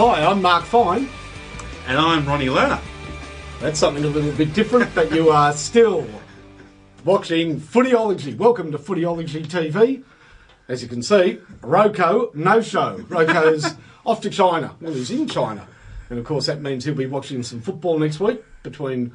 Hi, I'm Mark Fine. And I'm Ronnie Lerner. That's something a little bit different, but you are still watching Footyology. Welcome to Footyology TV. As you can see, Roko, no show. Roko's off to China. Well, he's in China. And of course, that means he'll be watching some football next week between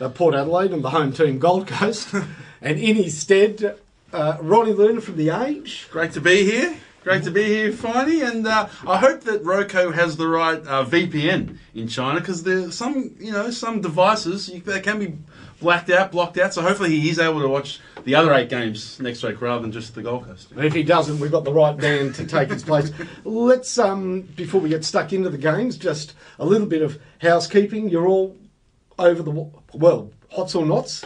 uh, Port Adelaide and the home team Gold Coast. and in his stead, uh, Ronnie Lerner from The Age. Great to be here. Great to be here, Finey, and uh, I hope that Roko has the right uh, VPN in China because there's some, you know, some devices they can be blacked out, blocked out. So hopefully he is able to watch the other eight games next week rather than just the Gold Coast. If he doesn't, we've got the right man to take his place. Let's, um, before we get stuck into the games, just a little bit of housekeeping. You're all over the well, hots or knots.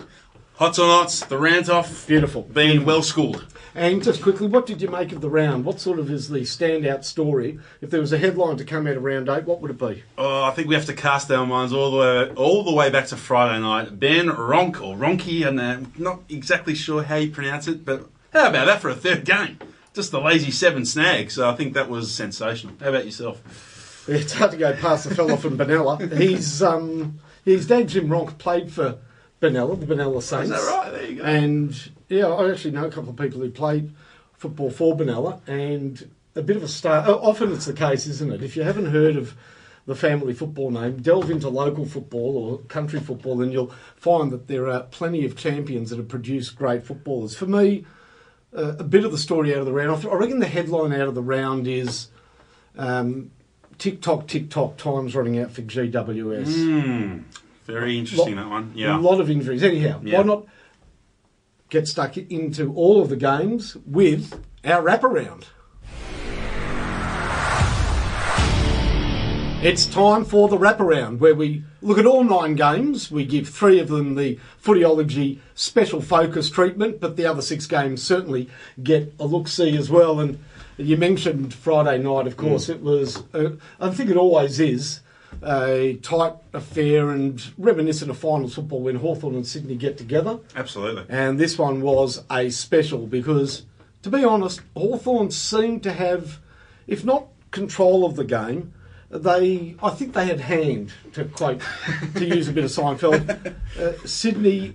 Hots or knots, the rant off. Beautiful. Being well schooled. And just quickly, what did you make of the round? What sort of is the standout story? If there was a headline to come out of round eight, what would it be? Oh, I think we have to cast our minds all the way all the way back to Friday night. Ben Ronk or Ronky, and I'm not exactly sure how you pronounce it, but how about that for a third game? Just the lazy seven snags. So I think that was sensational. How about yourself? It's hard to go past the fella from Benalla. He's um, his dad Jim Ronk played for Benalla, the Benalla Saints. Is that right? There you go. And yeah, I actually know a couple of people who played football for Benalla, and a bit of a star. Often it's the case, isn't it? If you haven't heard of the family football name, delve into local football or country football, and you'll find that there are plenty of champions that have produced great footballers. For me, uh, a bit of the story out of the round, I th- I reckon the headline out of the round is um, tick tock, tick tock, time's running out for GWS. Hmm. Very interesting that one. Yeah, a lot of injuries. Anyhow, Yeah. why not get stuck into all of the games with our wraparound? It's time for the wraparound, where we look at all nine games. We give three of them the footyology special focus treatment, but the other six games certainly get a look see as well. And you mentioned Friday night, of course, it was, uh, I think it always is, a tight affair and reminiscent of finals football when Hawthorn and Sydney get together. Absolutely. And this one was a special because, to be honest, Hawthorn seemed to have, if not control of the game, they, I think they had hand, to quote, to use a bit of Seinfeld. Uh, Sydney,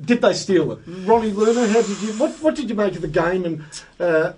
did they steal it? Ronnie Lerner, how did you, what, what did you make of the game? And uh,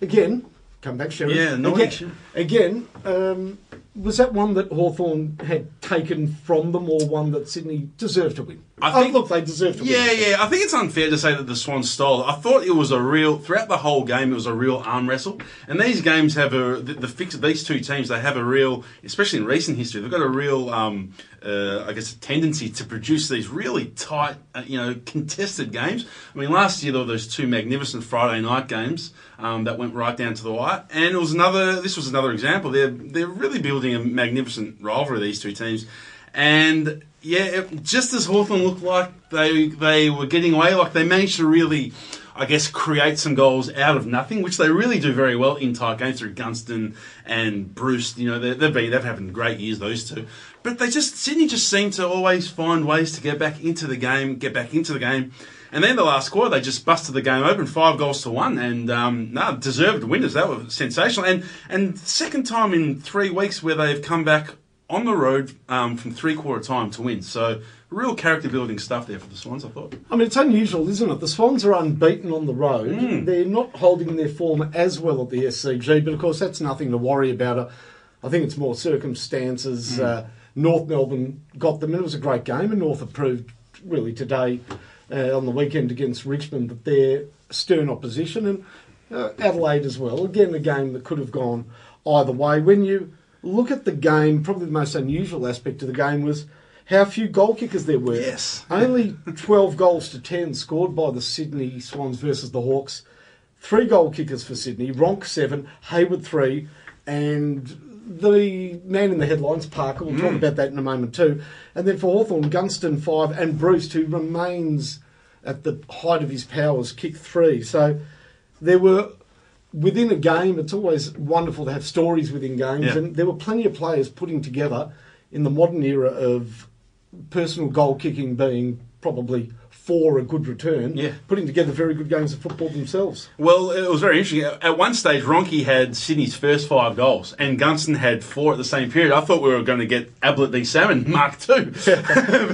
again, come back, Sherry. Yeah, no again, action. again um, was that one that Hawthorn had taken from them or one that Sydney deserved to win? I oh, think- look, they deserved to Yeah, win. yeah. yeah. I think it's unfair to say that the Swans stole. it. I thought it was a real throughout the whole game. It was a real arm wrestle, and these games have a the, the fix. These two teams they have a real, especially in recent history, they've got a real, um, uh, I guess, a tendency to produce these really tight, uh, you know, contested games. I mean, last year there were those two magnificent Friday night games um, that went right down to the wire, and it was another. This was another example. They're they're really building a magnificent rivalry. These two teams. And yeah, it, just as Hawthorn looked like they they were getting away, like they managed to really, I guess, create some goals out of nothing, which they really do very well in tight games through Gunston and Bruce. You know, they, they've been they've having great years those two, but they just Sydney just seem to always find ways to get back into the game, get back into the game. And then the last quarter, they just busted the game open, five goals to one, and um, no, deserved winners. That was sensational. And and second time in three weeks where they've come back on the road um, from three quarter time to win. So real character building stuff there for the Swans, I thought. I mean, it's unusual, isn't it? The Swans are unbeaten on the road. Hmm. They're not holding their form as well at the SCG, but of course, that's nothing to worry about. I think it's more circumstances. Hmm. Uh, North Melbourne got them, and it was a great game, and North have proved really today uh, on the weekend against Richmond that they're stern opposition, and uh, Adelaide as well. Again, a game that could have gone either way. When you look at the game, probably the most unusual aspect of the game was how few goal kickers there were. Yes. Only 12 goals to 10 scored by the Sydney Swans versus the Hawks. Three goal kickers for Sydney, Ronk seven, Hayward three, and the man in the headlines, Parker, we'll talk mm. about that in a moment too. And then for Hawthorn, Gunston five, and Bruce, who remains at the height of his powers, kicked three. So there were within a game, it's always wonderful to have stories within games, Yeah. and there were plenty of players putting together in the modern era of personal goal kicking being probably for a good return, Yeah. putting together very good games of football themselves. Well, it was very interesting. At one stage, Ronke had Sydney's first five goals, and Gunston had four at the same period. I thought we were going to get Ablett v Salmon Mark Two.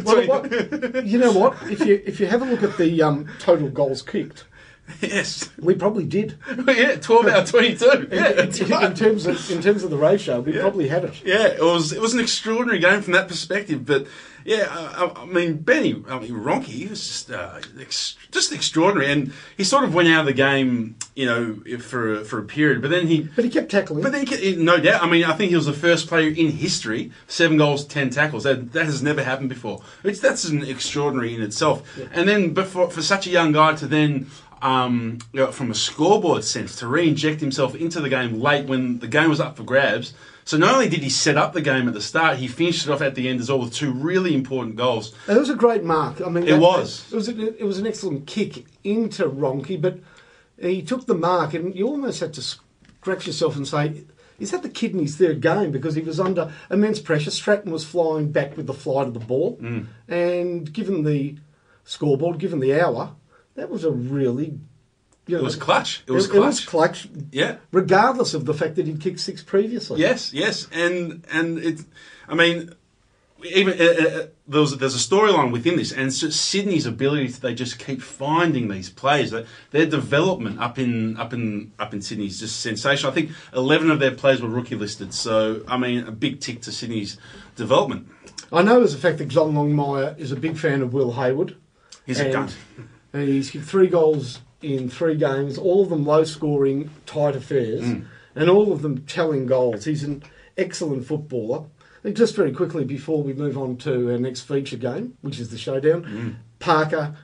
Well, what, you know what? If you if you have a look at the um, total goals kicked, yes, we probably did. yeah, twelve out of twenty-two. Yeah, in, in- right. in terms of in terms of the ratio, we probably had it. Yeah, it was it was an extraordinary game from that perspective. But yeah, I, I mean Benny, I mean Ronke, he was just uh, ex, just extraordinary, and he sort of went out of the game, you know, for a, for a period. But then he, But he kept tackling. but then he, no doubt, I mean, I think he was the first player in history seven goals, ten tackles. That that has never happened before. It's that's an extraordinary in itself. And then, but for, for such a young guy to then. Um, you know, from a scoreboard sense, to re-inject himself into the game late when the game was up for grabs, so not only did he set up the game at the start, he finished it off at the end as well with two really important goals. It was a great mark. I mean, It was. It was. A, it was an excellent kick into Ronke, but he took the mark, and you almost had to scratch yourself and say, "Is that the kid in his third game?" Because he was under immense pressure. Stratton was flying back with the flight of the ball, Mm. and given the scoreboard, given the hour, that was a really. You know, It was clutch. It was It, was clutch. clutch, Yeah. regardless of the fact that he'd kicked six previously. Yes, yes, and and it. I mean, even uh, uh, there's there's a storyline within this, and it's just Sydney's ability. To, they just keep finding these players. Their- Their development up in up in up in Sydney is just sensational. I think eleven of their players were rookie listed. So I mean, a big tick to Sydney's development. I know as a fact that John Longmire is a big fan of Will Hayward. He's a gun. He's three goals in three games, all of them low scoring, tight affairs, Mm. and all of them telling goals. He's an excellent footballer. And just very quickly before we move on to our next feature game, which is the showdown, Mm. Parker,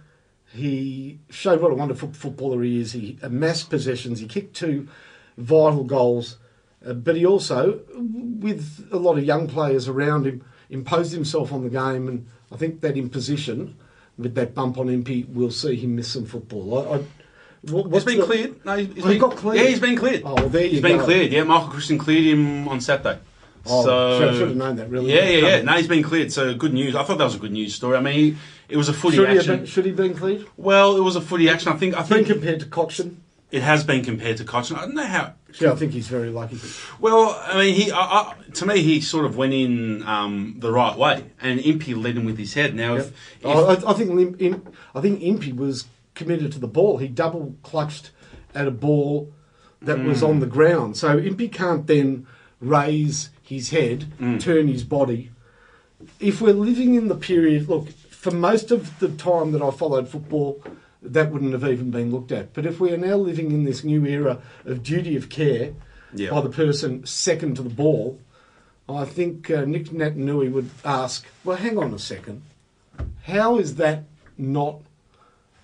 he showed what a wonderful footballer he is. He amassed possessions, he kicked two vital goals, uh, but he also, with a lot of young players around him, imposed himself on the game, and I think that imposition, with that bump on Impey, we'll see him miss some football. I, I, what, He's what's been the- cleared. No, he's Oh, he got cleared? Yeah, he's been cleared. Oh, well, there you go. He's been cleared. Yeah, Michael Christian cleared him on Saturday. Oh, so should- should have known that, really. Yeah, yeah, yeah. No, he's been cleared. So good news. I thought that was a good news story. I mean, he, it was a footy Should he, action. been, should he have been cleared? Well, it was a footy action. I think. I Been think compared to Coxon? it has been compared to Cochin. I don't know how. Yeah, I think he's very lucky. Well, I mean, he. I, I, to me, he sort of went in um, the right way, and Impey led him with his head. Now, if, if Oh, I, I think Lim, Im, I think Impey was committed to the ball. He double clutched at a ball that Mm. was on the ground. So Impey can't then raise his head, Mm. turn his body. If we're living in the period, look, for most of the time that I followed football, that wouldn't have even been looked at. But if we are now living in this new era of duty of care by the person second to the ball, I think uh, Nic Naitanui would ask, well, hang on a second. How is that not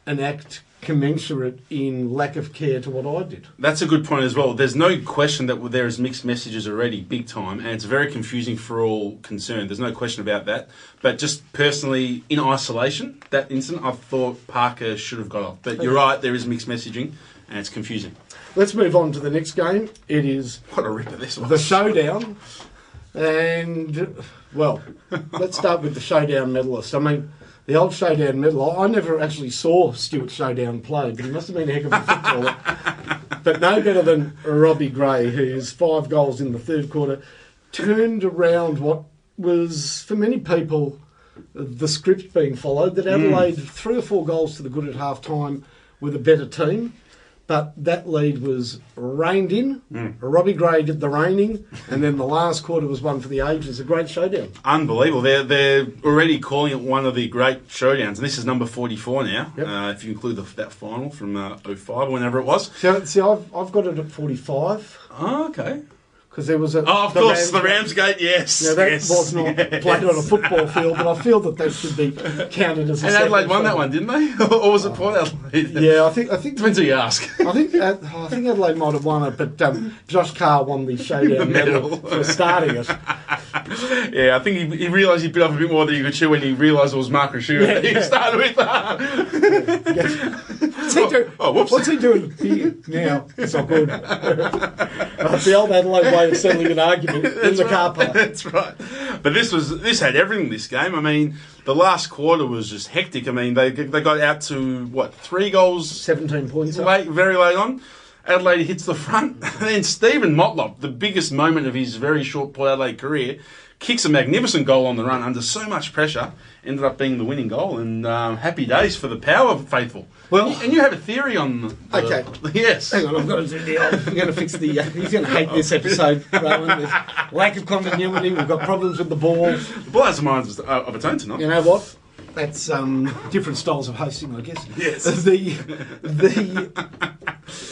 an act commensurate in lack of care to what I did? That's a good point as well. There's no question that there is mixed messages already, big time, and it's very confusing for all concerned. There's no question about that. But just personally, in isolation, that incident, I thought Parker should have got off. But you're right, there is mixed messaging, and it's confusing. Let's move on to the next game. It is What a ripper this was. the showdown. And, well, let's start with the showdown medalist. I mean, the old showdown medal, I never actually saw Stuart Showdown play, but he must have been a heck of a footballer. but no better than Robbie Gray, whose five goals in the third quarter turned around what was, for many people, the script being followed that mm. Adelaide, three or four goals to the good at half time, were the better team. But that lead was reined in. Hmm. Robbie Gray did the reining, and then the last quarter was one for the ages. A great showdown. Unbelievable. They're, they're already calling it one of the great showdowns. And this is number 44 now, Yep. uh, if you include the, that final from uh, 05 or whenever it was. So, see, I've, I've got it at 45 Oh, okay. Because there was a. Oh, of course, the Ramsgate, yes. Now, that yes, was not yes. played on a football field, but I feel that that should be counted as a And Adelaide won that one, didn't they? or was it Port Adelaide? Yeah, I think I think Depends who you ask. I think Ad- I think Adelaide might have won it, but um, Josh Carr won the showdown medal medal. for starting it. Yeah, I think he, he realised he bit off a bit more than he could chew when he realised it was Mark Rashew Yeah, he yeah. started with. What's he, do- Oh, whoops. What's he doing here now? It's not good. That's the old Adelaide way of settling an argument in the car park. That's right. But this was this had everything. This game. I mean, the last quarter was just hectic. I mean, they they got out to what three goals Seventeen points. up. late, very late on. Adelaide hits the front. And then Steven Motlop, the biggest moment of his very short Port Adelaide career, kicks a magnificent goal on the run under so much pressure. Ended up being the winning goal, and um, happy days for the Power faithful. Well- and you have a theory on. The, Okay. Yes. Hang on, I've got to do the. I'm going to fix the. Uh, he's going to hate this episode, Rohan. There's lack of continuity. We've got problems with the ball. The ball has a mind of of its own tonight. You know what? That's um, different styles of hosting, I guess. Yes. The the.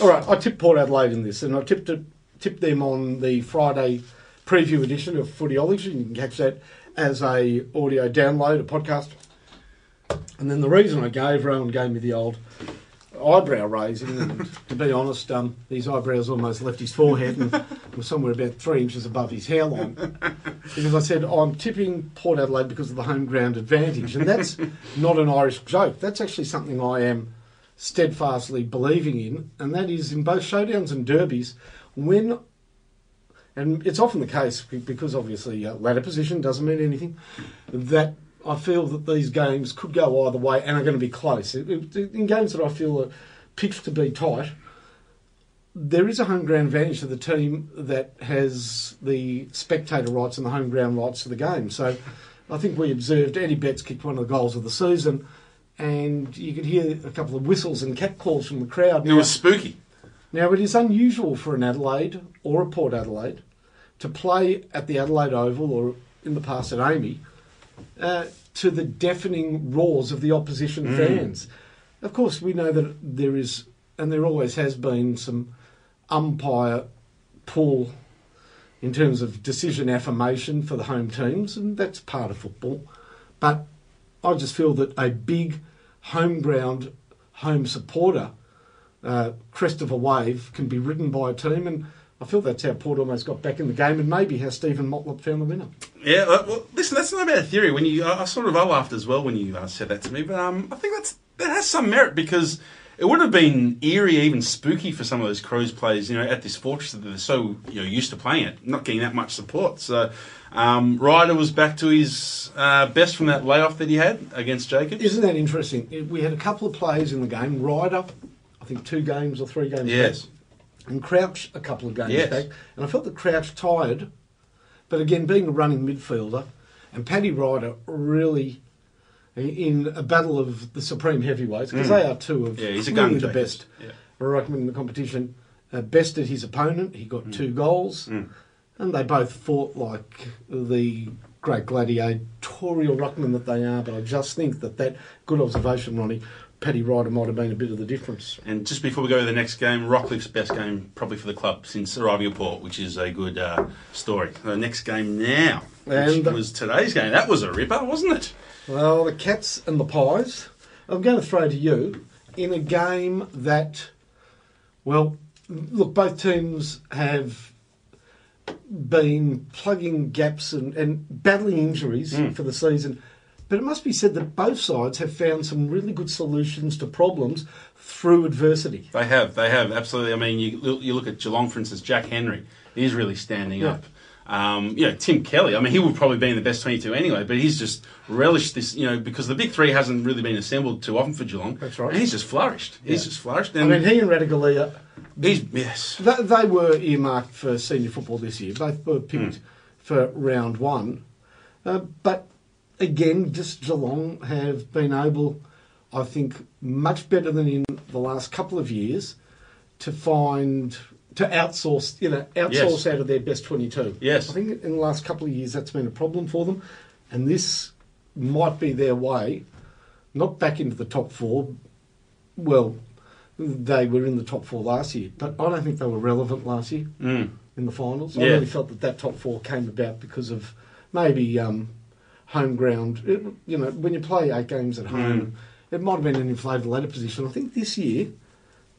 All right, I tipped Port Adelaide in this, and I tipped it, tipped them on the Friday preview edition of Footyology. You can catch that as a audio download, a podcast. And then the reason I gave Rohan gave me the old eyebrow raising, and to be honest, um, his eyebrows almost left his forehead and were somewhere about three inches above his hairline. Because I said, I'm tipping Port Adelaide because of the home ground advantage. And that's not an Irish joke. That's actually something I am steadfastly believing in. And that is in both showdowns and derbies, when, and it's often the case because obviously uh, ladder position doesn't mean anything, that I feel that these games could go either way and are going to be close. In games that I feel are pitched to be tight, there is a home ground advantage to the team that has the spectator rights and the home ground rights to the game. So I think we observed Eddie Betts kicked one of the goals of the season, and you could hear a couple of whistles and cat calls from the crowd. It was spooky. Now, it is unusual for an Adelaide or a Port Adelaide to play at the Adelaide Oval or in the past at AAMI uh, to the deafening roars of the opposition fans. Of course, we know that there is, and there always has been, some umpire pull in terms of decision affirmation for the home teams, and that's part of football. But I just feel that a big home ground, home supporter uh, crest of a wave can be ridden by a team, and I feel that's how Port almost got back in the game, and maybe how Steven Motlop found the winner. Yeah, uh, well, listen, that's not a bad theory. When you, I, I sort of I laughed as well when you uh, said that to me, but um, I think that's that has some merit because it would have been eerie, even spooky for some of those Crows players, you know, at this fortress that they're so you know used to playing it, not getting that much support. So um, Ryder was back to his uh, best from that layoff that he had against Jacobs. Isn't that interesting? We had a couple of players in the game. Ryder, I think two games or three games Yes. back, and Crouch a couple of games Yes. back. And I felt that Crouch tired, but again, being a running midfielder, and Paddy Ryder really in a battle of the supreme heavyweights because they are two of Mm. Yeah, he's a the best. Yeah. Reckon in the competition, uh, bested his opponent. He got Mm. two goals, and they both fought like the great gladiatorial ruckman that they are. But I just think that that good observation, Ronnie. Paddy Ryder might have been a bit of the difference. And just before we go to the next game, Rockliff's best game probably for the club since arriving at Port, which is a good uh, story. The next game now, which was today's game. That was a ripper, wasn't it? Well, the Cats and the Pies. I'm going to throw to you in a game that, well, look, both teams have been plugging gaps and, and battling injuries for the season. But it must be said that both sides have found some really good solutions to problems through adversity. They have, they have, absolutely. I mean, you, you look at Geelong, for instance, Jack Henry, he's really standing Yeah. up. Um, you know, Tim Kelly, I mean, he would probably be in the best 22 anyway, but he's just relished this, you know, because the big three hasn't really been assembled too often for Geelong. That's right. And he's just flourished. He's just flourished. I And mean, he and Ratugolea, he's, yes. They, they were earmarked for senior football this year. Both were picked for round one. Uh, but again, just Geelong have been able, I think, much better than in the last couple of years, to find to outsource, you know, outsource Yes. out of their best twenty-two. Yes. I think in the last couple of years that's been a problem for them, and this might be their way, not back into the top four. Well, they were in the top four last year, but I don't think they were relevant last year Mm. in the finals. I really felt that that top four came about because of maybe um, home ground. It- you know, when you play eight games at home, mm. it might have been an inflated ladder position. I think this year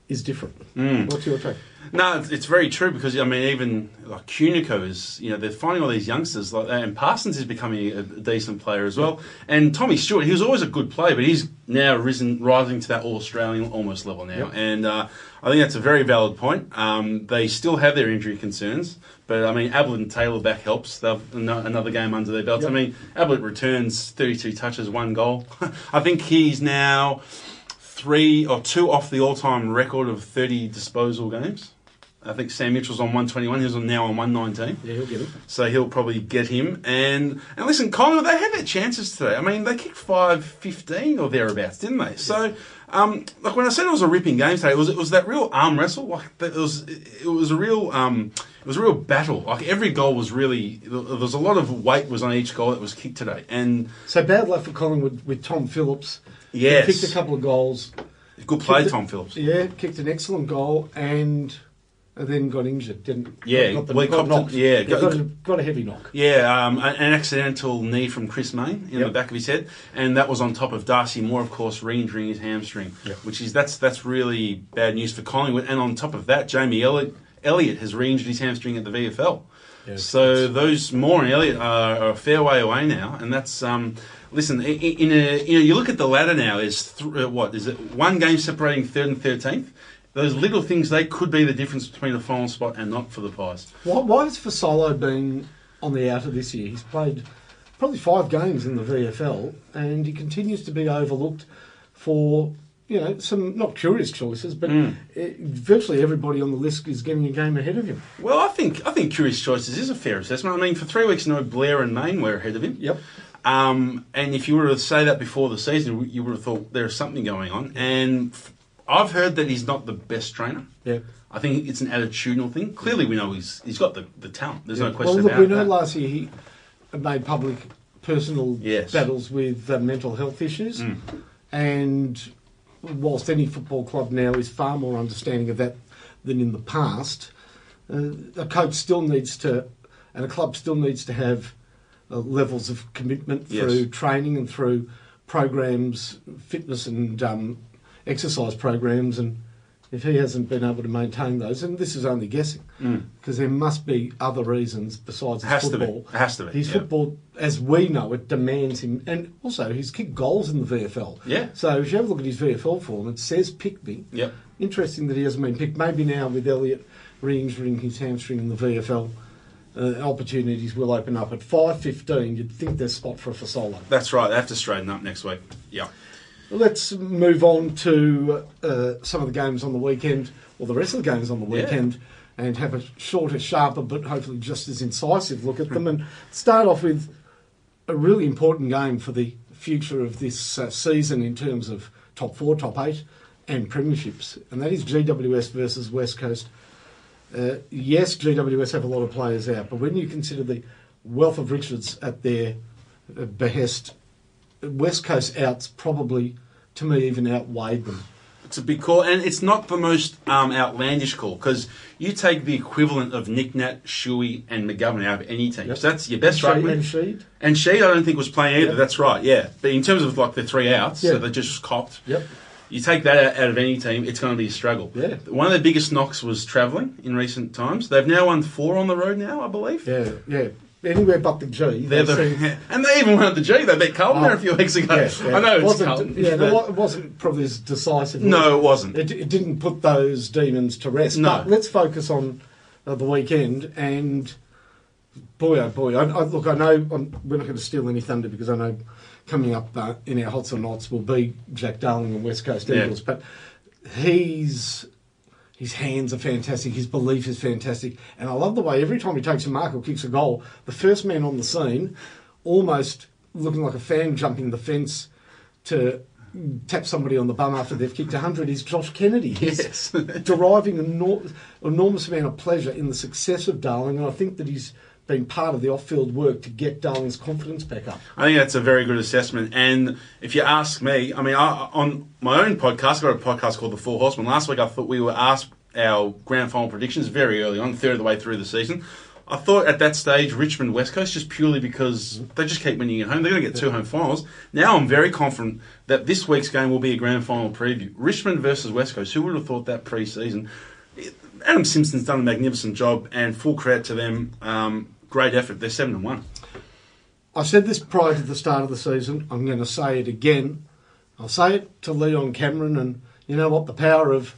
is different. Mm. What's your take? No, it's, it's very true because I mean, even like Cunico is, you know, they're finding all these youngsters like and Parsons is becoming a, a decent player as well. And Tommy Stewart, he was always a good player, but he's now risen, rising to that All Australian almost level now. And uh, I think that's a very valid point. Um, they still have their injury concerns, but I mean, Ablett and Taylor back helps. They've another game under their belt. Yep. I mean, Ablett returns 32 touches, one goal. I think he's now three or two off the all-time record of 30 disposal games. I think Sam Mitchell's on 121. He's on now on 119. Yeah, he'll get it. So he'll probably get him. And and listen, Collingwood, they had their chances today. I mean, they kicked 5-15 or thereabouts, didn't they? So, um, like when I said it was a ripping game today, it was it was that real arm wrestle. Like it was it was a real um, it was a real battle. Like every goal was really there was a lot of weight was on each goal that was kicked today. And So bad luck for Collingwood with Tom Phillips. Yes, He kicked a couple of goals. good play, Tom Phillips. Yeah, kicked an excellent goal and then got injured. Didn't Yeah, got, the, well, he got knocked. it- yeah, got, got- a, got a heavy knock. Yeah, um, an accidental knee from Chris Mayne in Yep. the back of his head, and that was on top of Darcy Moore, of course, re-injuring his hamstring, Yep. which is that's that's really bad news for Collingwood. And on top of that, Jamie Elliott, Elliott has re-injured his hamstring at the VFL. So those Moore and Elliott are, are a fair way away now, and that's um, listen. In a you know you look at the ladder now is th- uh, what is it one game separating third and thirteenth. Those little things they could be the difference between a final spot and not for the Pies. Why, why has Fasolo been on the outer this year? He's played probably five games in the VFL, and he continues to be overlooked for you know some not curious choices, but Mm. eh, virtually everybody on the list is getting a game ahead of him. Well, I think I think Curious Choices is a fair assessment. I mean, for three weeks, no Blair and Mayne were ahead of him. Yep. Um, and if you were to say that before the season, you would have thought there's something going on. And I've heard that he's not the best trainer. Yeah. I think it's an attitudinal thing. Clearly, we know he's he's got the, the talent. There's no Yeah. question well, look, about we know that. last year he made public personal Yes. battles with uh, mental health issues, Mm. and whilst any football club now is far more understanding of that than in the past, uh, a coach still needs to, and a club still needs to have levels of commitment Yes. through training and through programs, fitness and um, exercise programs, and if he hasn't been able to maintain those, and this is only guessing, Mm. because there must be other reasons besides his has to be. football. Has to be. His yeah. football, as we know it, demands him, and also he's kicked goals in the VFL. Yeah. So if you have a look at his VFL form, it says pick me. Yep. Interesting that he hasn't been picked. Maybe now with Elliott re-injuring his hamstring in the VFL, uh, opportunities will open up. At five fifteen, you'd think there's spot for a Fasolo. That's right. They have to straighten up next week. Yeah. Let's move on to uh, some of the games on the weekend, or the rest of the games on the Yeah. weekend, and have a shorter, sharper, but hopefully just as incisive look at them. And start off with a really important game for the future of this uh, season in terms of top four, top eight, and premierships, and that is GWS versus West Coast. Uh, yes, GWS have a lot of players out, but when you consider the wealth of Richards at their uh, behest, West Coast outs probably, to me, even outweighed them. It's a big call, and it's not the most um, outlandish call because you take the equivalent of Nick Nat, Shuey, and McGovern out of any team. Yep. So that's your best Shea- ruckman. and Sheed. And Sheed, I don't think was playing either. Yep. That's right, yeah. But in terms of like the three outs, Yeah. so they just copped. Yep. You take that out, of any team, it's going to be a struggle. Yeah. One of their biggest knocks was travelling in recent times. They've now won four on the road now, I believe. Yeah, yeah. Anywhere but the G. They're they the, seem- and they even won at the G. They beat Carlton there a few weeks ago. yeah, yeah. I know It wasn't, Carlton. Yeah, but- it wasn't probably as decisive. no, it wasn't. It, it didn't put those demons to rest. No. But let's focus on uh, the weekend and boy, oh boy. I, I, look, I know I'm, we're not going to steal any thunder because I know coming up uh, in our hots or knots will be Jack Darling and West Coast Yeah. Eagles, but he's. His hands are fantastic. His belief is fantastic, and I love the way every time he takes a mark or kicks a goal, the first man on the scene, almost looking like a fan jumping the fence to tap somebody on the bum after they've kicked 100 is Josh Kennedy. He's Yes. deriving an enor- enormous amount of pleasure in the success of Darling, and I think that he's been part of the off-field work to get Darling's confidence back up. I think that's a very good assessment. And if you ask me, I mean, I, on my own podcast, I've got a podcast called The Four Horsemen. Last week, I thought we were asked our grand final predictions very early on, third of the way through the season. I thought at that stage Richmond West Coast just purely because they just keep winning at home. They're going to get two home finals. Now I'm very confident that this week's game will be a grand final preview. Richmond versus West Coast. Who would have thought that pre-season? Adam Simpson's done a magnificent job, and full credit to them. Um, great effort. They're seven and one. I said this prior to the start of the season. I'm going to say it again. I'll say it to Leon Cameron, and you know what? The power of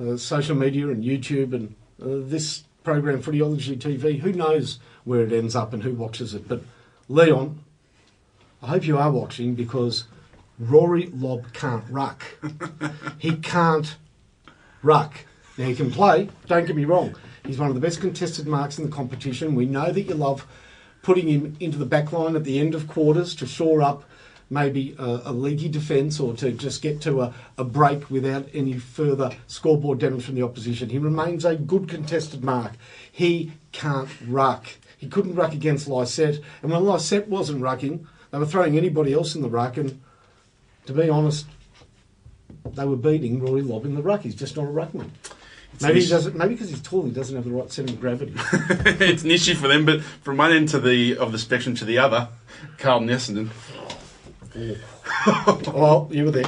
uh, social media and YouTube and uh, this program, Footyology TV, who knows where it ends up and who watches it. But Leon, I hope you are watching because Rory Lobb can't ruck. he can't ruck. Now he can play, don't get me wrong. He's one of the best contested marks in the competition. We know that you love putting him into the back line at the end of quarters to shore up maybe a, a leaky defence or to just get to a, a break without any further scoreboard damage from the opposition. He remains a good contested mark. He can't ruck. He couldn't ruck against Lycett. And when Lycett wasn't rucking, they were throwing anybody else in the ruck. And to be honest, they were beating Rory Lobb in the ruck. He's just not a ruckman. Maybe he doesn't. Maybe because he's tall, he doesn't have the right centre of gravity. it's an issue for them, but from one end to the of the spectrum to the other, Carlton Essendon. well, you were there.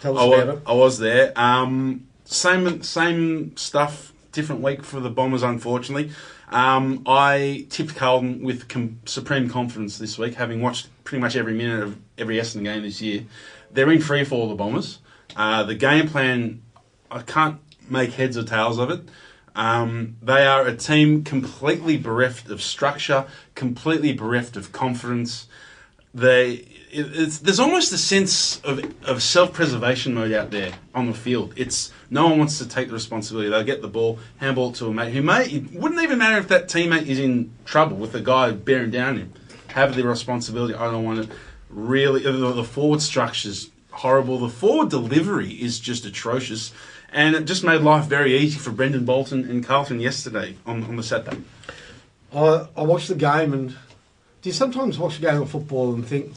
Tell us I about was, it. I was there. Um, same same stuff, different week for the Bombers, unfortunately. Um, I tipped Carlton with com- supreme confidence this week, having watched pretty much every minute of every Essendon game this year. They're in free fall, the Bombers. Uh, the game plan, I can't make heads or tails of it. Um, they are a team completely bereft of structure, completely bereft of confidence they it, there's almost a sense of, of self-preservation mode out there on the field. It's no one wants to take the responsibility. They'll get the ball, handball it to a mate who may it wouldn't even matter if that teammate is in trouble with the guy bearing down him. Have the responsibility. I don't want to really. The, the forward structure's horrible. The forward delivery is just atrocious, and it just made life very easy for Brendon Bolton and Carlton yesterday on, on the Saturday. I, I watched the game, and do you sometimes watch a game of football and think,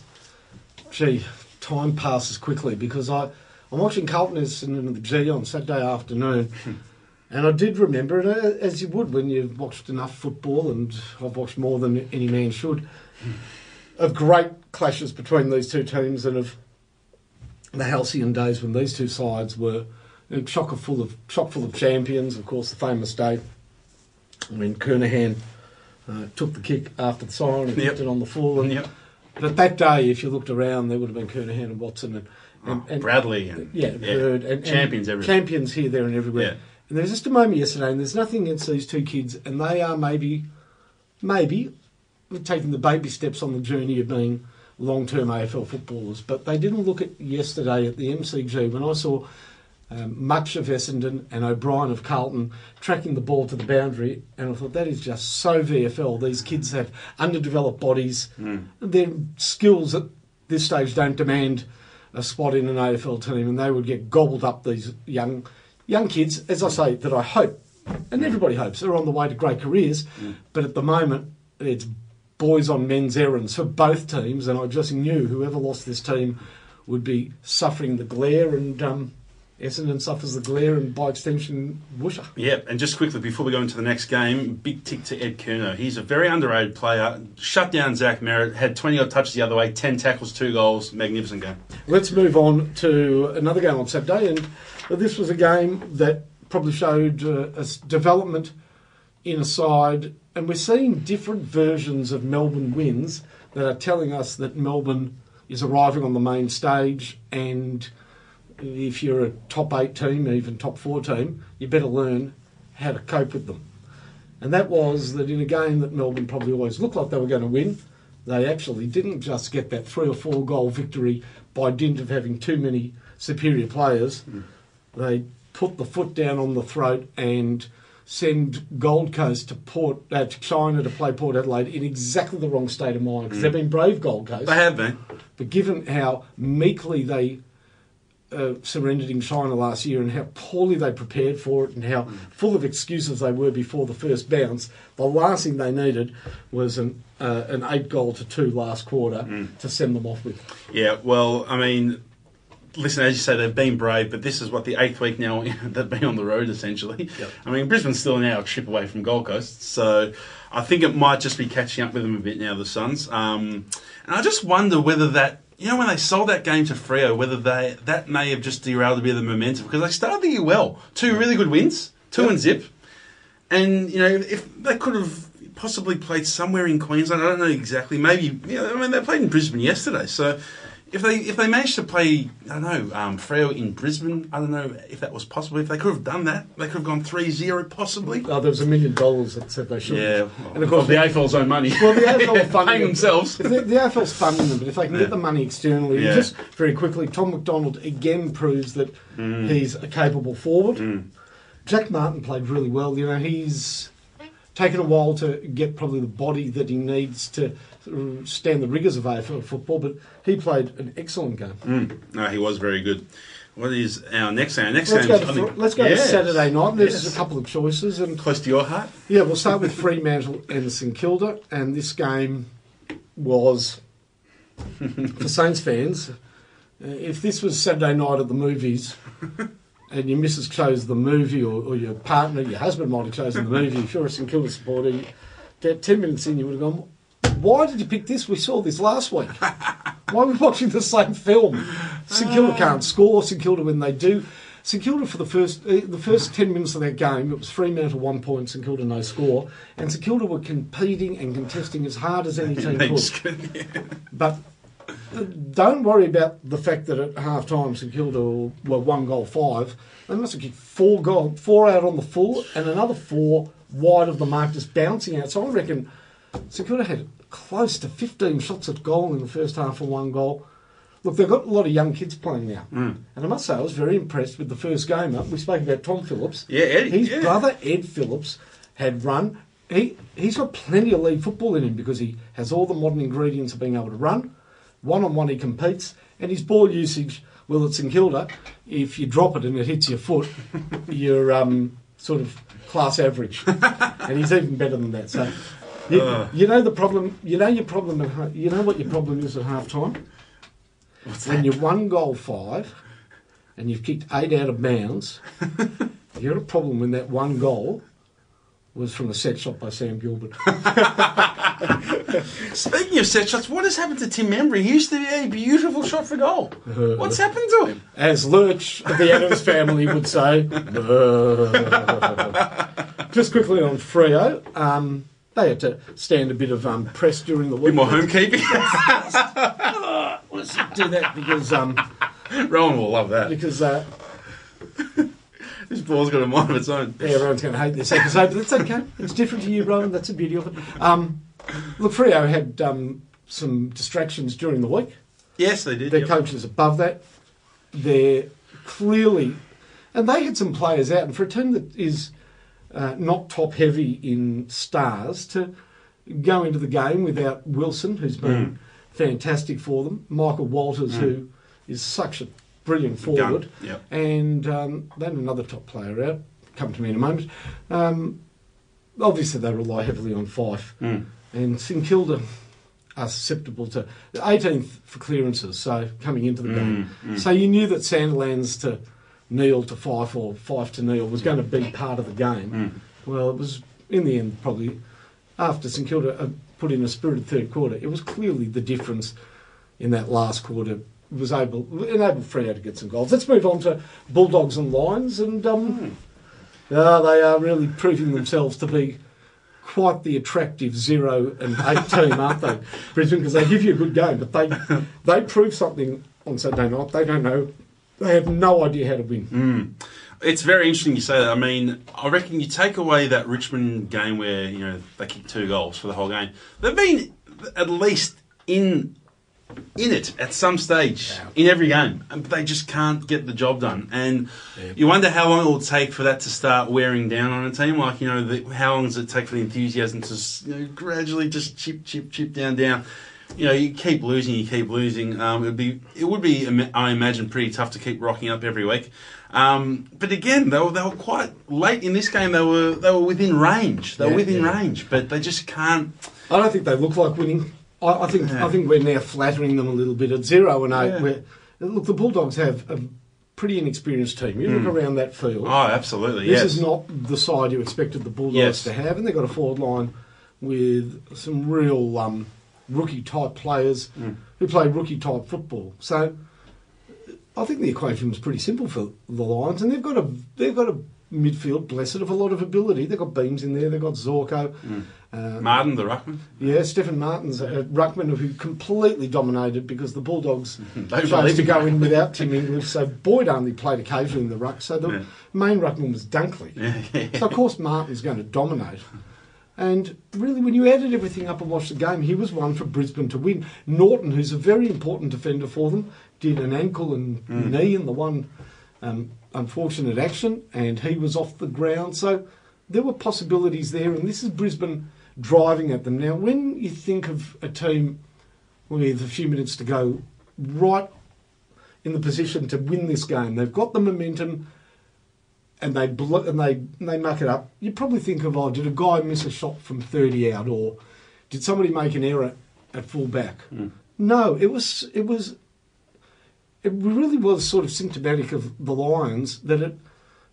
gee, time passes quickly? Because I, I'm watching Carlton Essendon in the G on Saturday afternoon, and I did remember it, uh, as you would when you've watched enough football, and I've watched more than any man should, of great clashes between these two teams and of the halcyon days when these two sides were chock full of chock full of champions. Of course, the famous day when Kernahan uh, took the kick after the siren and Yep. kicked it on the full. And, Yep. But that day, if you looked around, there would have been Kernahan and Watson and, and, Oh, and Bradley and yeah, Bird and, and champions everywhere. champions here, there, and everywhere. Yeah. And there was just a moment yesterday, and there's nothing against these two kids, and they are maybe, maybe taking the baby steps on the journey of being long-term AFL footballers. But they didn't look at yesterday at the MCG when I saw um, much of Essendon and O'Brien of Carlton tracking the ball to the boundary, and I thought that is just so VFL. These kids have underdeveloped bodies. Their skills at this stage don't demand a spot in an AFL team, and they would get gobbled up. These young young kids, as I say, that I hope, and everybody hopes, are on the way to great careers. But at the moment, it's boys on men's errands for both teams, and I just knew whoever lost this team would be suffering the glare, and um, Essendon suffers the glare, and by extension, Woosha. Yeah, and just quickly before we go into the next game, big tick to Ed Curnow. He's a very underrated player. Shut down Zach Merrett, had 20 odd touches the other way, 10 tackles, 2 goals. Magnificent game. Let's move on to another game on Saturday, and this was a game that probably showed uh, a development in a side, and we're seeing different versions of Melbourne wins that are telling us that Melbourne is arriving on the main stage, and if you're a top eight team, even top four team, you better learn how to cope with them. And that was that in a game that Melbourne probably always looked like they were going to win, they actually didn't just get that three or four goal victory by dint of having too many superior players. They put the foot down on the throat and send Gold Coast to Port uh, to China to play Port Adelaide in exactly the wrong state of mind because they've been brave Gold Coast. They have been. But given how meekly they uh, surrendered in China last year and how poorly they prepared for it and how full of excuses they were before the first bounce, the last thing they needed was an, uh, an eight goal to two last quarter to send them off with. Yeah, well, I mean, listen, as you say, they've been brave, but this is what the eighth week now they've been on the road essentially. Yep. I mean, Brisbane's still now a trip away from Gold Coast, so I think it might just be catching up with them a bit now, the Suns. Um, and I just wonder whether that. You know, when they sold that game to Freo, whether they that may have just derailed a bit of the momentum because they started the year well, two really good wins, two Yep. and zip, and you know if they could have possibly played somewhere in Queensland, I don't know exactly. Maybe you know, I mean they played in Brisbane yesterday, so if they if they managed to play, I don't know, um, Freo in Brisbane, I don't know if that was possible. If they could have done that, they could have gone 3-0 possibly. Oh, there was a million dollars that said they should. Yeah, And of course, the AFL's own money. Well, the AFL are funding paying themselves. If the, the AFL's funding them, but if they can Yeah. get the money externally, Yeah. just very quickly, Tom McDonald again proves that Mm. he's a capable forward. Jack Martin played really well. You know, he's taken a while to get probably the body that he needs to stand the rigours of AFL football, but he played an excellent game. Mm. No, he was very good. What is our next game? Our next Let's game. go, to, let's go to Saturday night. There's Yes. a couple of choices, and Close to your heart. yeah, we'll start with Fremantle and St Kilda, and this game was for Saints fans. uh, If this was Saturday night at the movies, and your missus chose the movie, or, or your partner, your husband might have chosen the movie. If you're a St Kilda supporter, you, get ten minutes in, you would have gone. Why did you pick this? We saw this last week. Why are we watching the same film? St Kilda can't score. St Kilda, when they do, St Kilda for the first uh, the first ten minutes of that game, it was Fremantle to one point, St Kilda no score, and St Kilda were competing and contesting as hard as any team could. just couldn't- yeah. But uh, don't worry about the fact that at half time St Kilda were one goal five. They must have kicked four goal, four out on the full, and another four wide of the mark, just bouncing out. So I reckon St Kilda had close to 15 shots at goal in the first half and one goal. Look, they've got a lot of young kids playing now. Mm. And I must say, I was very impressed with the first game up. We spoke about Tom Phillips. Yeah, Eddie, His yeah. brother, Ed Phillips, had run. He, he's got plenty of league football in him because he has all the modern ingredients of being able to run. One on one, he competes. And his ball usage, well, it's in Kilda. If you drop it and it hits your foot, you're um, sort of class average. and he's even better than that. So. You, Uh. you know the problem. You know your problem. At, you know what your problem is at half time. What's When that? you're one goal five, and you've kicked eight out of bounds, you got a problem when that one goal was from a set shot by Sam Gilbert. Speaking of set shots, what has happened to Tim Membrey? He used to be a beautiful shot for goal. What's happened to him? As Lurch of the Addams family would say. Just quickly on Freo, um, they had to stand a bit of um, press during the week. bit more homekeeping. Let's do that because um, Rohan will love that. because uh, This ball's got a mind of its own. Yeah, everyone's going to hate this episode, but it's okay. It's different to you, Rohan. That's the beauty of it. Um, look, Freo had um, some distractions during the week. Yes, they did. Their yep. coach is above that. They're clearly, and they had some players out. And for a team that is uh, not top heavy in stars, to go into the game without Wilson, who's been fantastic for them, Michael Walters, who is such a brilliant forward, Gun. Yep. and um, then another top player out. Come to me in a moment. Um, obviously, they rely heavily on Fyfe, Mm. and St Kilda are susceptible to 18th for clearances. So coming into the game, mm. so you knew that Sandilands to Neale to Fyfe or Fyfe to Neale was going to be part of the game. Mm. Well, it was in the end probably after St Kilda uh, put in a spirited third quarter. It was clearly the difference in that last quarter was able enabled Freo to get some goals. Let's move on to Bulldogs and Lions, and um, uh, they are really proving themselves to be quite the attractive zero and eight team, aren't they, Brisbane? Because they give you a good game, but they they prove something on Saturday night. They don't know. They have no idea how to win. Mm. It's very interesting you say that. I mean, I reckon you take away that Richmond game where you know they kicked two goals for the whole game. They've been at least in in it at some stage in every game, but they just can't get the job done. And you wonder how long it will take for that to start wearing down on a team. Like you know, the, how long does it take for the enthusiasm to you know, gradually just chip, chip, chip down, down. you know, you keep losing, you keep losing. Um, it would be, it would be, I imagine, pretty tough to keep rocking up every week. Um, but again, they were, they were quite late in this game. They were they were within range. They were Yeah, within yeah. range, but they just can't. I don't think they look like winning. I, I think Yeah. I think we're now flattering them a little bit at zero and eight. Yeah. Look, the Bulldogs have a pretty inexperienced team. You look around that field. Hmm. Oh, absolutely. This yes. is not the side you expected the Bulldogs Yes. to have, and they've got a forward line with some real um, rookie type players Mm. who play rookie type football. So I think the equation was pretty simple for the Lions, and they've got a they've got a midfield blessed of a lot of ability. They've got Beams in there, they've got Zorko. Uh, Martin, the ruckman. yeah, Stefan Martin's a ruckman who completely dominated because the Bulldogs chose to go in without Tim English. So Boyd only played occasionally in the ruck. So the Yeah. main ruckman was Dunkley. Yeah. So of course Martin's going to dominate. And really, when you added everything up and watched the game, he was one for Brisbane to win. Norton, who's a very important defender for them, did an ankle and knee in the one um, unfortunate action, and he was off the ground. So there were possibilities there, and this is Brisbane driving at them. Now, when you think of a team with a few minutes to go, right in the position to win this game, they've got the momentum and they blo- and they and they muck it up, you probably think of oh, did a guy miss a shot from thirty out, or did somebody make an error at full back? Hmm. No, it was it was it really was sort of symptomatic of the Lions that it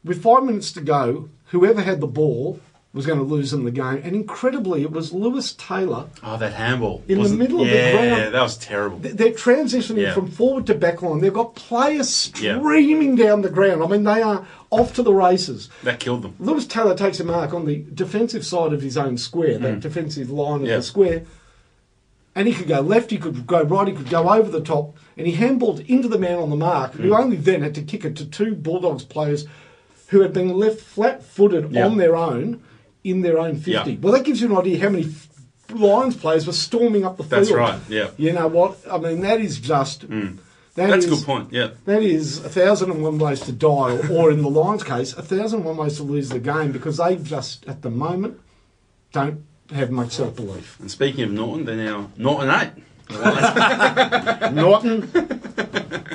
with five minutes to go, whoever had the ball was going to lose them the game, and incredibly, it was Lewis Taylor. Oh, that handball In the middle of the ground. yeah, that was terrible. They're transitioning Yeah. from forward to back line. They've got players Yeah. streaming down the ground. I mean, they are off to the races. That killed them. Lewis Taylor takes a mark on the defensive side of his own square, that defensive line of Mm. The square. And he could go left, he could go right, he could go over the top, and he handballed into the man on the mark, Mm. who only then had to kick it to two Bulldogs players who had been left flat footed Yeah. on their own in their own 50. Yeah. Well, that gives you an idea how many Lions players were storming up the field. That's right, yeah. You know what? I mean, that is just. Mm. that That's a good point. Yeah. that is a thousand and one ways to die, or in the Lions' case, a thousand and one ways to lose the game because they just, at the moment, don't have much self belief. And speaking of Norton, they're now Norton eight. Norton,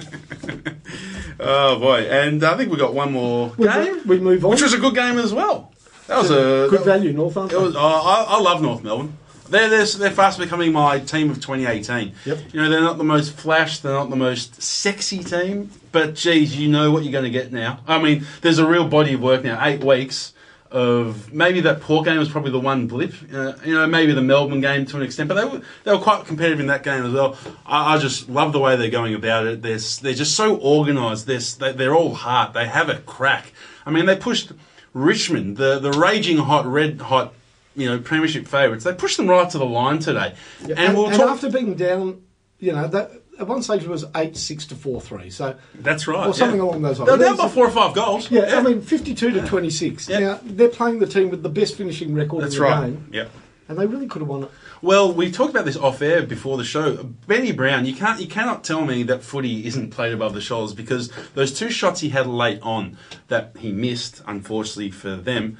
Oh boy! And I think we got one more we, game, we move on. which was a good game as well. That was a good value, North, aren't It was, I, I love North Melbourne. They're, they're, they're fast becoming my team of 2018. Yep. You know, they're not the most flash, they're not the most sexy team, but geez, you know what you're going to get now. I mean, there's a real body of work now. Eight weeks of maybe that Port game was probably the one blip. Uh, you know, maybe the Melbourne game to an extent, but they were they were quite competitive in that game as well. I, I just love the way they're going about it. They're they're just so organised. They're they're all heart. They have a crack. I mean, they pushed Richmond, the the raging hot, red hot. You know, premiership favourites. They pushed them right to the line today, Yeah, and, we'll and talk. after being down, you know, that, at one stage it was 8 6 to 4 3. So, That's right. or something yeah. along those lines. They're down by four or five goals. Yeah, I mean, 52 to 26. Yeah. Now, they're playing the team with the best finishing record that's in the right. game, Yeah. and they really could have won it. Well, we talked about this off air before the show. Benny Brown, you can't, you cannot tell me that footy isn't played above the shoulders because those two shots he had late on that he missed, unfortunately for them.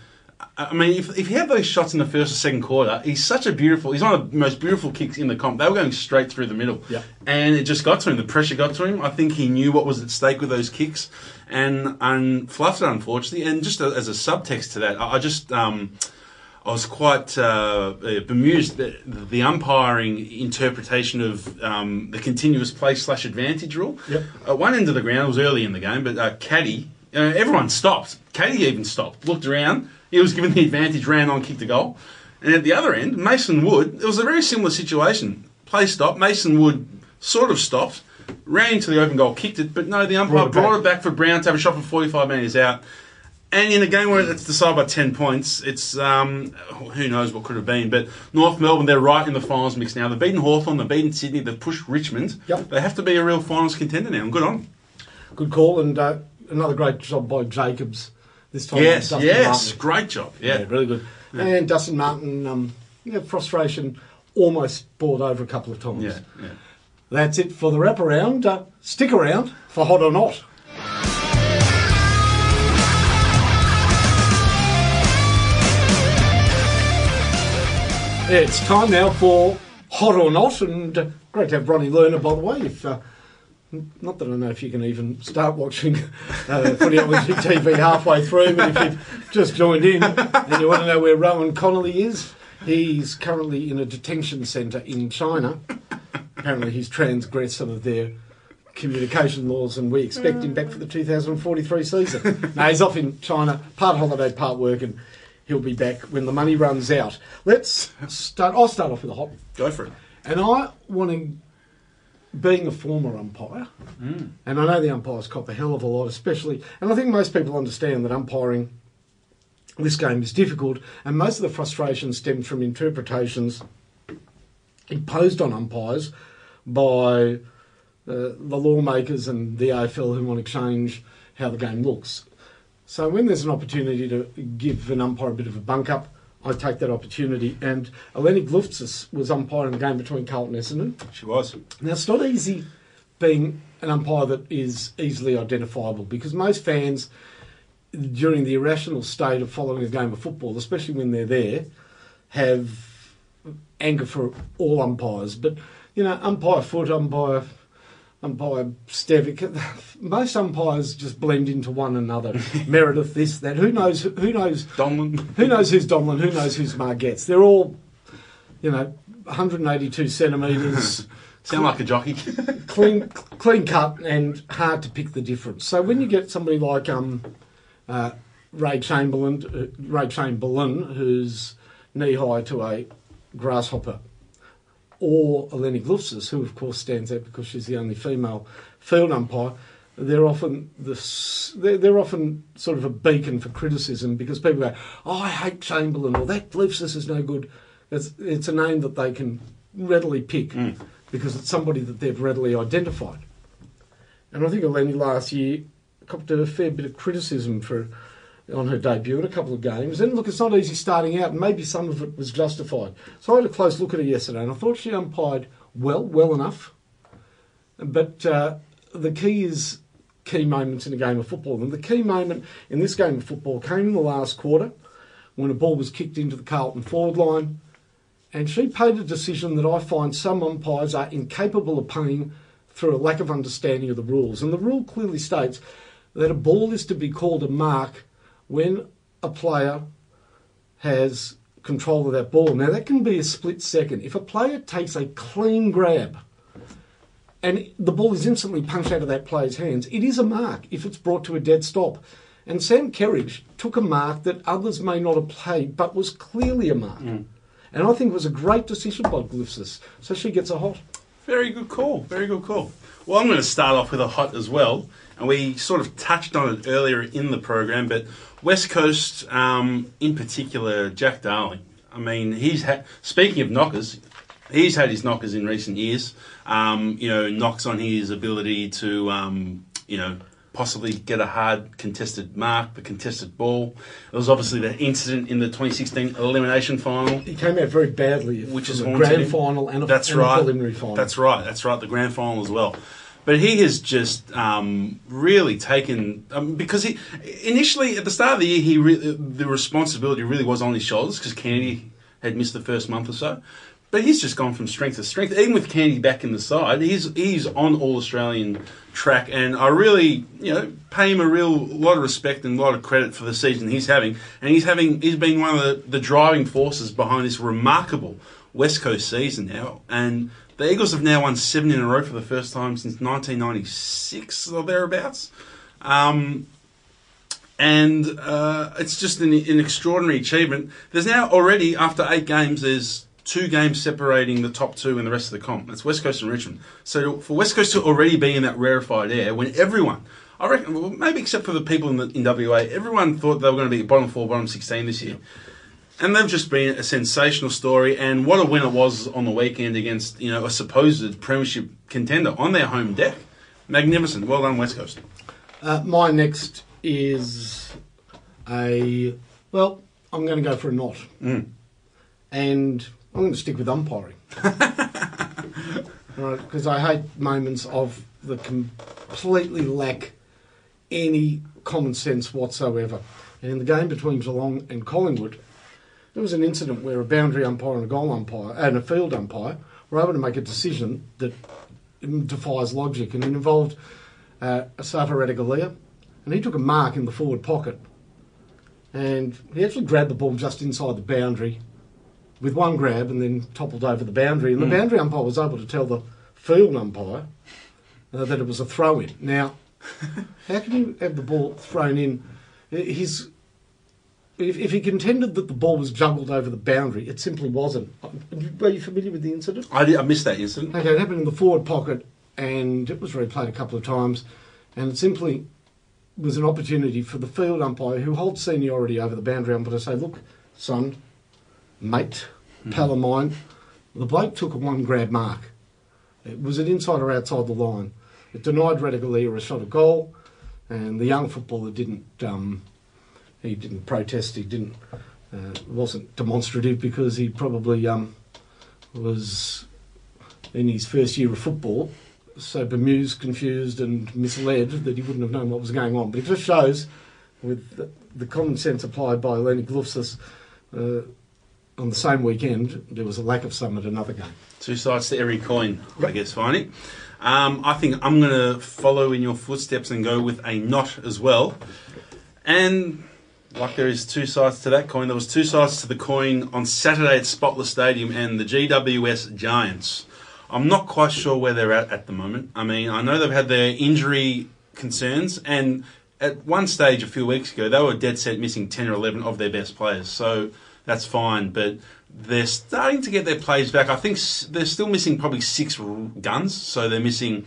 I mean, if, if he had those shots in the first or second quarter, he's such a beautiful. He's one of the most beautiful kicks in the comp. They were going straight through the middle, Yeah. and it just got to him. The pressure got to him. I think he knew what was at stake with those kicks, and and fluffed it unfortunately. And just as a subtext to that, I, I just. Um, I was quite uh, uh, bemused that the umpiring interpretation of um, the continuous play slash advantage rule. Yep. At one end of the ground it was early in the game, but uh, Caddy, uh, everyone stopped. Caddy even stopped, looked around. He was given the advantage, ran on, kicked a goal. And at the other end, Mason Wood, it was a very similar situation. Play stopped. Mason Wood sort of stopped, ran into the open goal, kicked it, but no, the umpire Brought it brought back. it back for Brown to have a shot from 45 metres out. And in a game where it's decided by 10 points, it's um, who knows what could have been. But North Melbourne, they're right in the finals mix now. They've beaten Hawthorn, they've beaten Sydney, they've pushed Richmond. Yep. They have to be a real finals contender now, and good on. Good call, and uh, another great job by Jacobs this time. Yes, Dustin yes, Martin. great job. Yeah. Yeah, really good. And Dustin Martin, um, yeah, frustration almost brought over a couple of times. yeah, yeah. That's it for the wraparound. Uh, stick around for Hot or Not. It's time now for hot or not. And uh, great to have Ronnie Lerner, by the way. If uh, not that I know if you can even start watching uh, Footy on TV halfway through, but if you've just joined in and you want to know where Rohan Connolly is, he's currently in a detention centre in China. Apparently, he's transgressed some of their communication laws, and we expect him back for the 2043 season. now he's off in China, part holiday, part work, and he'll be back when the money runs out. Let's start. I'll start off with a hot, Go for it. and I want to. Being a former umpire, and I know the umpires cop a hell of a lot, especially, and I think most people understand that umpiring this game is difficult, and most of the frustration stems from interpretations imposed on umpires by uh, the lawmakers and the AFL who want to change how the game looks. So when there's an opportunity to give an umpire a bit of a bunk up, I take that opportunity. And Eleni Glouftsis was umpiring the game between Carlton and Essendon. She was. Now, it's not easy being an umpire that is easily identifiable because most fans, during the irrational state of following a game of football, especially when they're there, have anger for all umpires. But, you know, umpire foot, umpire. Umpire Stevic, most umpires just blend into one another. Meredith, this, that. Who knows? Who knows? Donlan. Who knows who's Donlan? Who knows who's Margetts? They're all, you know, 182 centimetres, Sound like a jockey. clean, clean cut, and hard to pick the difference. So when you get somebody like um, uh, Ray Chamberlain, uh, Ray Chamberlain, who's knee high to a grasshopper, or Eleni Glouftsis, who of course stands out because she's the only female field umpire, they're often the they're, often sort of a beacon for criticism because people go, "Oh, I hate Chamberlain," or "That Glouftsis is no good." It's, it's a name that they can readily pick mm. because it's somebody that they've readily identified. And I think Eleni last year copped a fair bit of criticism for on her debut in a couple of games. And look, it's not easy starting out, and maybe some of it was justified. So I had a close look at her yesterday, and I thought she umpired well, well enough. But uh, the key is key moments in a game of football. And the key moment in this game of football came in the last quarter when a ball was kicked into the Carlton forward line. And she paid a decision that I find some umpires are incapable of paying through a lack of understanding of the rules. And the rule clearly states that a ball is to be called a mark when a player has control of that ball. Now, that can be a split second. If a player takes a clean grab and the ball is instantly punched out of that player's hands, it is a mark if it's brought to a dead stop. And Sam Kerridge took a mark that others may not have played, but was clearly a mark. Mm. And I think it was a great decision by Glouftsis. So she gets a hot. Very good call. Very good call. Well, I'm going to start off with a hot as well, and we sort of touched on it earlier in the program, but West Coast, um, in particular, Jack Darling. I mean, he's had. Speaking of knockers, he's had his knockers in recent years. Um, you know, knocks on his ability to, um, you know, possibly get a hard contested mark, the contested ball. There was obviously the incident in the 2016 elimination final. He came out very badly, Which is a haunted grand him. final and a, That's and right. a preliminary final. That's right. That's right. The grand final as well. But he has just um, really taken um, because he initially at the start of the year he re- the responsibility really was on his shoulders because Kennedy had missed the first month or so. But he's just gone from strength to strength. Even with Kennedy back in the side, he's he's on all Australian track, and I really you know pay him a real lot of respect and a lot of credit for the season he's having. And he's having he's been one of the, the driving forces behind this remarkable West Coast season now. And the Eagles have now won seven in a row for the first time since 1996 or thereabouts. Um, and uh, it's just an, an extraordinary achievement. There's now already, after eight games, there's two games separating the top two and the rest of the comp. That's West Coast and Richmond. So for West Coast to already be in that rarefied air, when everyone, I reckon, well, maybe except for the people in, the, in WA, everyone thought they were going to be bottom four, bottom 16 this year. And they've just been a sensational story, and what a win it was on the weekend against you know a supposed premiership contender on their home deck. Magnificent, well done, West Coast. Uh, my next is a well. I'm going to go for a knot, Mm. and I'm going to stick with umpiring. right, because I hate moments of the completely lack any common sense whatsoever. And in the game between Geelong and Collingwood, there was an incident where a boundary umpire and a goal umpire and a field umpire were able to make a decision that defies logic, and it involved uh, Esava Ratugolea, and he took a mark in the forward pocket, and he actually grabbed the ball just inside the boundary with one grab, and then toppled over the boundary, and the boundary umpire was able to tell the field umpire uh, that it was a throw in. Now, how can you have the ball thrown in? His if, if he contended that the ball was juggled over the boundary, it simply wasn't. Were you familiar with the incident? I, did, I missed that incident. Okay, it happened in the forward pocket, and it was replayed a couple of times, and it simply was an opportunity for the field umpire, who holds seniority over the boundary umpire, to say, "Look, son, mate, pal of mine, the bloke took a one grab mark. It was it inside or outside the line. It denied Ratugolea a shot of goal, and the young footballer didn't." Um, he didn't protest. He didn't uh, wasn't demonstrative because he probably um, was in his first year of football so bemused, confused, and misled that he wouldn't have known what was going on. But it just shows, with the, the common sense applied by Lenny Glouftsis, uh, on the same weekend, there was a lack of some at another game. Two sides to every coin, I guess, Finey. Um, I think I'm going to follow in your footsteps and go with a not as well. And like there is two sides to that coin, there was two sides to the coin on Saturday at Spotless Stadium and the GWS Giants. I'm not quite sure where they're at at the moment. I mean, I know they've had their injury concerns, and at one stage a few weeks ago, they were dead set missing 10 or 11 of their best players. So that's fine, but they're starting to get their plays back. I think they're still missing probably six guns, so they're missing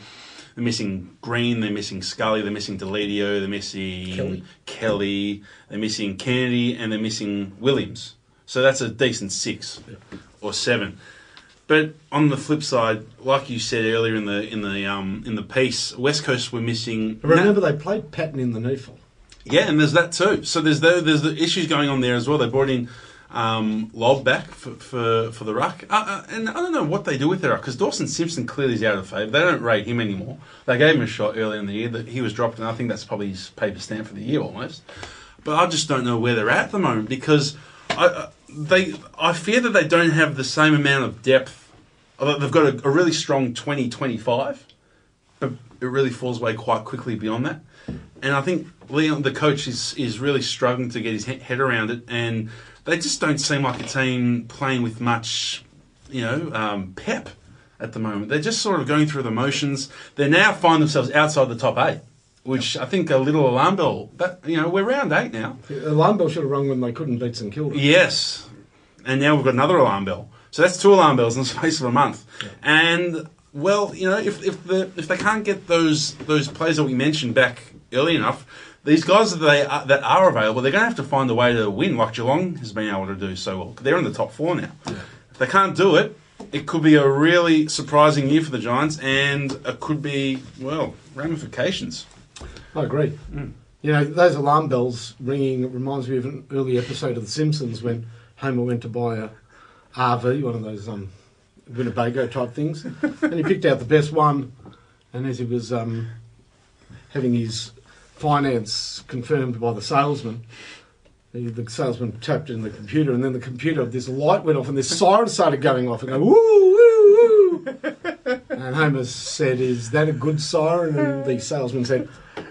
they're missing Green, they're missing Scully, they're missing Deledio, they're missing Kelly. Kelly, they're missing Kennedy, and they're missing Williams. So that's a decent six or seven. But on the flip side, like you said earlier in the in the um, in the piece, West Coast were missing. Remember, they played Patton in the NEAFL. Yeah, and there's that too. So there's the, there's the issues going on there as well. They brought in um, Lobb back for, for, for the ruck. Uh, uh, and I don't know what they do with their ruck because Dawson Simpson clearly is out of favour. They don't rate him anymore. They gave him a shot earlier in the year that he was dropped, and I think that's probably his paper stamp for the year almost. But I just don't know where they're at at the moment because I, uh, they I fear that they don't have the same amount of depth. They've got a, a really strong 2025, but it really falls away quite quickly beyond that. And I think Leon, the coach, is is really struggling to get his head around it, and they just don't seem like a team playing with much, you know, um, pep at the moment. They're just sort of going through the motions. They now find themselves outside the top eight, which I think a little alarm bell. But you know, we're round eight now. The Alarm bell should have rung when they couldn't beat St Kilda. Yes, and now we've got another alarm bell. So that's two alarm bells in the space of a month. And well, you know, if if the if they can't get those those players that we mentioned back early enough, these guys that they are, that are available, they're going to have to find a way to win, like Geelong has been able to do so well. They're in the top four now. If they can't do it, it could be a really surprising year for the Giants, and it could be well ramifications. I agree. You know, those alarm bells ringing reminds me of an early episode of The Simpsons when Homer went to buy a RV, one of those um, Winnebago type things, and he picked out the best one. And as he was um, having his finance confirmed by the salesman, the, salesman tapped in the computer, and then the computer, this light went off, and this siren started going off, and go woo woo woo. And Homer said, "Is that a good siren?" And the salesman said,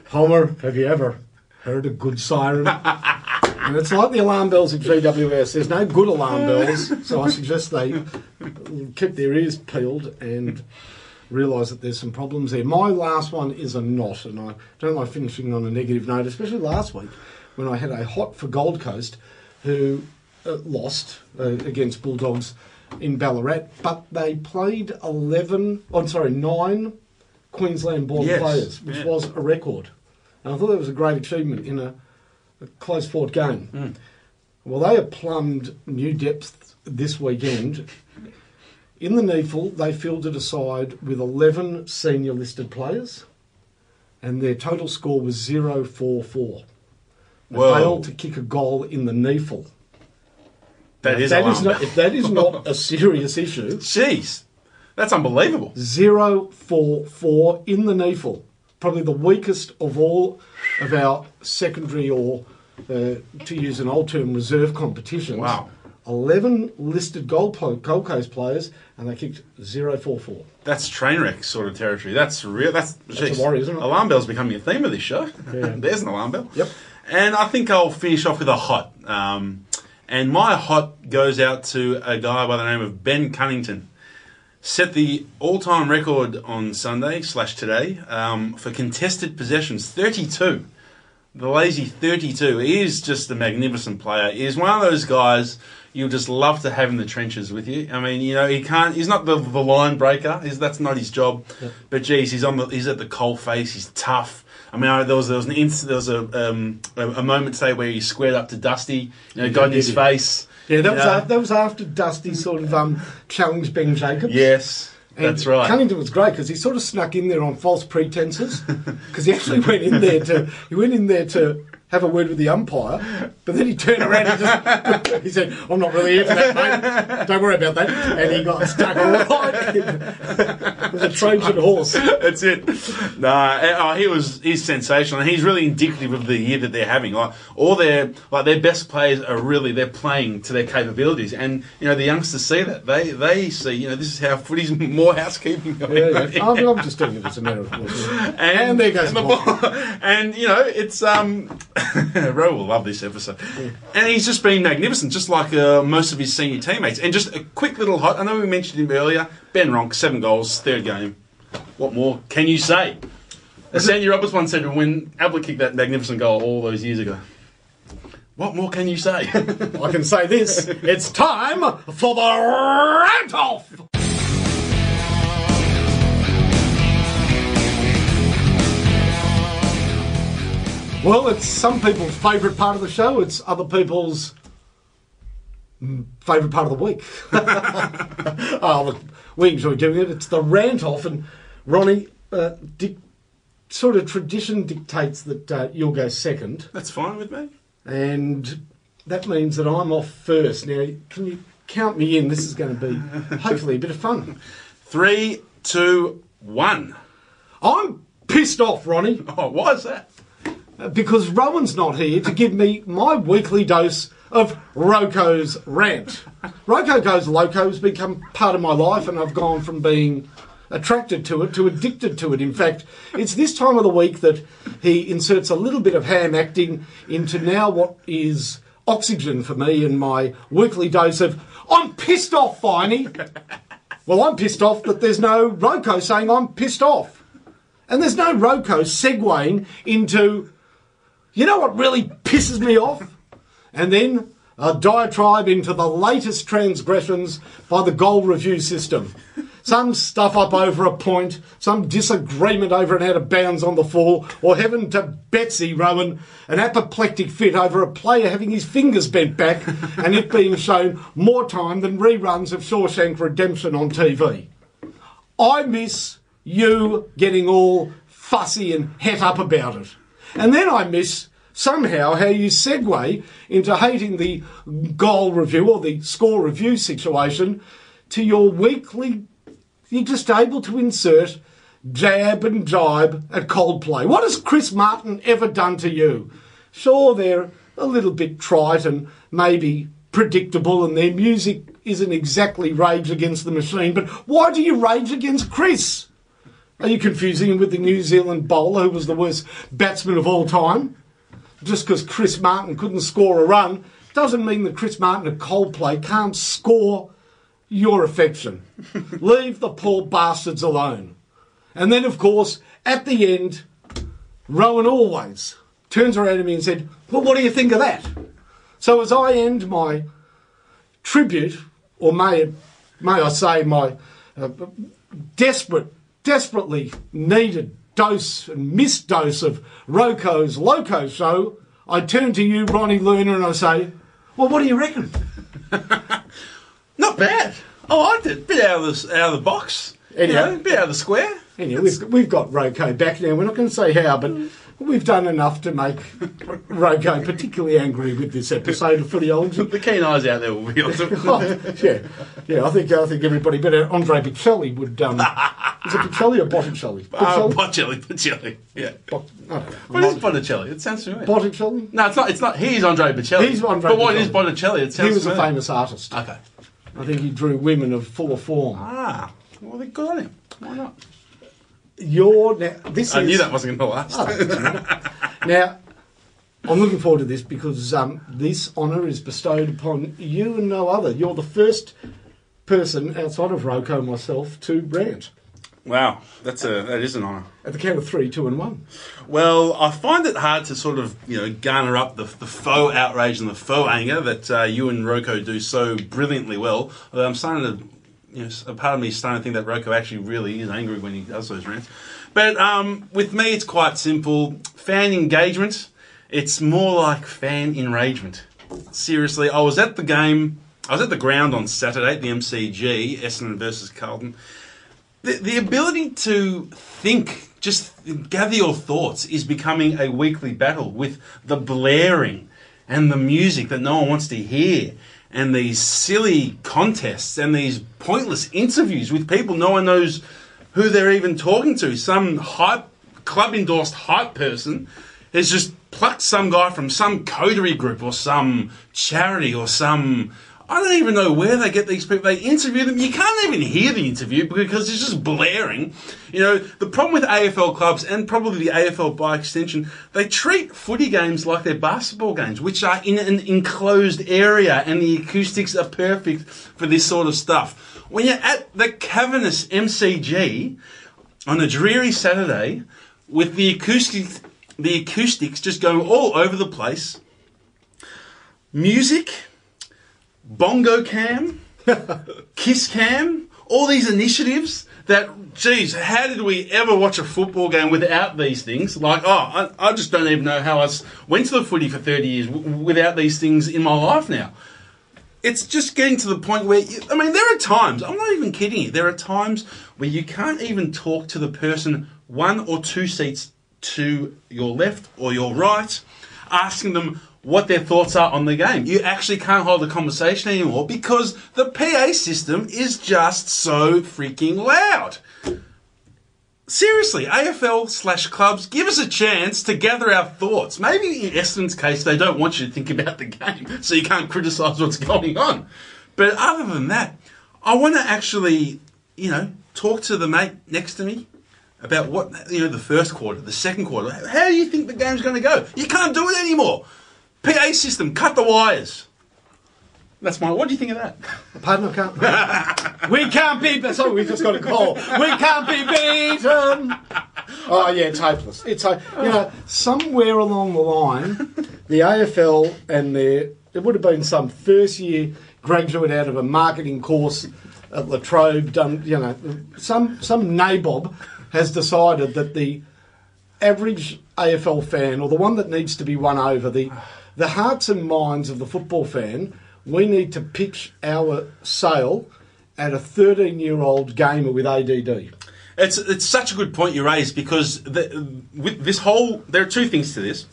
"Homer, have you ever heard a good siren?" And it's like the alarm bells at GWS. There's no good alarm bells, so I suggest they keep their ears peeled and realise that there's some problems there. My last one is a knot, and I don't like finishing on a negative note, especially last week when I had a hot for Gold Coast who uh, lost uh, against Bulldogs in Ballarat, but they played 11, I'm sorry, 9 Queensland born Yes, players, which yeah. was a record. And I thought that was a great achievement in a, a close fought game. Well, they have plumbed new depths this weekend. In the NEAFL, they fielded a side with 11 senior listed players, and their total score was 0 4 4. They Whoa. failed to kick a goal in the NEAFL. That Now, is that is not, if that is not a serious issue, Jeez, that's unbelievable. 0 4 4 in the NEAFL. Probably the weakest of all of our secondary or, uh, to use an old term, reserve competitions. Wow. 11 listed Gold, Gold Coast players, and they kicked 0 4 4. That's train wreck sort of territory. That's real. That's, That's geez, a worry, isn't it? Alarm bell's becoming a theme of this show. Yeah. There's an alarm bell. Yep. And I think I'll finish off with a hot. Um, and my hot goes out to a guy by the name of Ben Cunnington. Set the all-time record on Sunday slash today um, for contested possessions, 32. The lazy 32. He is just a magnificent player. He is one of those guys you'll just love to have in the trenches with you. I mean, you know, he can't. He's not the, the line breaker. He's, that's not his job. But geez, he's on the. He's at the coal face. He's tough. I mean, I, there was there was an inst- there was a, um, a a moment today where he squared up to Dusty. You know, got in his face. Yeah, that was, Yeah. that was after Dusty sort of um, challenged Ben Jacobs. Yes, And that's right. Cunnington was great because he sort of snuck in there on false pretenses because he actually went in there to he went in there to have a word with the umpire, but then he turned around and just he said, "I'm not really here for that, mate. Don't worry about that." And he got stuck right in with a Trojan horse. That's it. Nah, eh, oh, he was he's sensational, and he's really indicative of the year that they're having. Like all their like their best players are really they're playing to their capabilities, and you know the youngsters see that they they see you know this is how footy's more housekeeping. Going Yeah, yeah. I'm, I'm just doing it as a matter of course. yeah. And there goes and, the the ball. and you know it's um Ro will love this episode. And he's just been magnificent just like uh, most of his senior teammates. And just a quick little hot I know we mentioned him earlier Ben Ronke seven goals third game. What more can you say? As Sandy Roberts once said when Ablett kicked that magnificent goal all those years ago. What more can you say? I can say this: it's time for the rant off. Well, it's some people's favourite part of the show. It's other people's mm, favourite part of the week. oh, look, we enjoy doing it. It's the rant off, and Ronnie, uh, dic- sort of tradition dictates that uh, you'll go second that's fine with me and that means that I'm off first. Now, can you count me in? This is going to be hopefully a bit of fun. three two one I'm pissed off, Ronnie, oh why is that because Rohan's not here to give me my weekly dose of Roko's rant. Roko Goes Loco has become part of my life, and I've gone from being attracted to it to addicted to it. In fact, it's this time of the week that he inserts a little bit of ham acting into now what is oxygen for me and my weekly dose of I'm pissed off, Finey. Well, I'm pissed off that there's no Roko saying I'm pissed off. And there's no Roko segueing into, you know what really pisses me off? And then a diatribe into the latest transgressions by the goal review system. Some stuff up over a point, some disagreement over an out of bounds on the fall, or heaven to Betsy Rohan, an apoplectic fit over a player having his fingers bent back and it being shown more time than reruns of Shawshank Redemption on TV. I miss you getting all fussy and het up about it. And then I miss somehow how you segue into hating the goal review or the score review situation to your weekly, you're just able to insert jab and jibe at Coldplay. What has Chris Martin ever done to you? Sure, they're a little bit trite and maybe predictable and their music isn't exactly Rage Against the Machine, but why do you rage against Chris? Are you confusing him with the New Zealand bowler who was the worst batsman of all time? Just because Chris Martin couldn't score a run doesn't mean that Chris Martin at Coldplay can't score your affection. Leave the poor bastards alone. And then, of course, at the end, Rohan always turns around to me and said, Well, what do you think of that? So as I end my tribute, or may, may I say my uh, desperate, desperately needed dose and missed dose of Roko's Loco show, I turn to you, Ronnie Lerner, and I say, Well, what do you reckon? Not bad. Oh, I liked it. Bit out of the out of the box. Anyhow. You know, bit out of the square. Anyway, we've, we've got Roko back now. We're not going to say how, but we've done enough to make Roko particularly angry with this episode of Footyology. The keen eyes out there will be to. Oh, yeah, yeah. I think I think everybody, but uh, Andre Bocelli would. Um, is it Bocelli or Botticelli? Uh, Bocelli? Botticelli, Botticelli. Yeah. Don't. What is Botticelli? It sounds familiar. Botticelli? no, it's not. It's not. He's Andre Bocelli. He's Andre But what is Botticelli? It sounds He was a famous artist. Okay. I think he drew women of fuller form. Ah. Well, they got him. Why not? You're now. This I is, knew that wasn't going to last. Oh, now, I'm looking forward to this because um, this honour is bestowed upon you and no other. You're the first person outside of Roko and myself to rant. Wow, that's a that is an honour. At the count of three, two, and one. Well, I find it hard to sort of you know garner up the, the faux outrage and the faux anger that uh, you and Rocco do so brilliantly well. Although I'm starting to, you know, a part of me is starting to think that Rocco actually really is angry when he does those rants. But um, with me, it's quite simple. Fan engagement. It's more like fan enragement. Seriously, I was at the game. I was at the ground on Saturday at the MCG, Essendon versus Carlton the, the ability to think, just gather your thoughts, is becoming a weekly battle with the blaring and the music that no one wants to hear, and these silly contests and these pointless interviews with people no one knows who they're even talking to. Some hype, club endorsed hype person has just plucked some guy from some coterie group or some charity or some. I don't even know where they get these people. They interview them. You can't even hear the interview because it's just blaring. You know, the problem with AFL clubs and probably the AFL by extension, they treat footy games like they're basketball games, which are in an enclosed area and the acoustics are perfect for this sort of stuff. When you're at the cavernous MCG on a dreary Saturday with the acoustics, the acoustics just going all over the place, music, bongo cam, kiss cam, all these initiatives that, geez, how did we ever watch a football game without these things? Like, oh, I, I just don't even know how I went to the footy for 30 years w- without these things in my life now. It's just getting to the point where, you, I mean, there are times, I'm not even kidding you, there are times where you can't even talk to the person one or two seats to your left or your right, asking them what their thoughts are on the game. You actually can't hold a conversation anymore because the PA system is just so freaking loud. Seriously, AFL slash clubs, give us a chance to gather our thoughts. Maybe in Essendon's case, they don't want you to think about the game, so you can't criticise what's going on. But other than that, I want to actually, you know, talk to the mate next to me about what, you know, the first quarter, the second quarter. How do you think the game's going to go? You can't do it anymore. PA system, cut the wires. That's my. What do you think of that? Pardon, I can't. we can't be. Be- Sorry, we just got a call. We can't be beaten. Oh yeah, it's hopeless. It's ho- you know somewhere along the line, the AFL and their it would have been some first year graduate out of a marketing course at Latrobe. Done you know some some nabob has decided that the average AFL fan, or the one that needs to be won over, the the hearts and minds of the football fan, we need to pitch our sale at a 13 year old gamer with ADD. It's it's such a good point you raise because the, with this whole there are two things to this.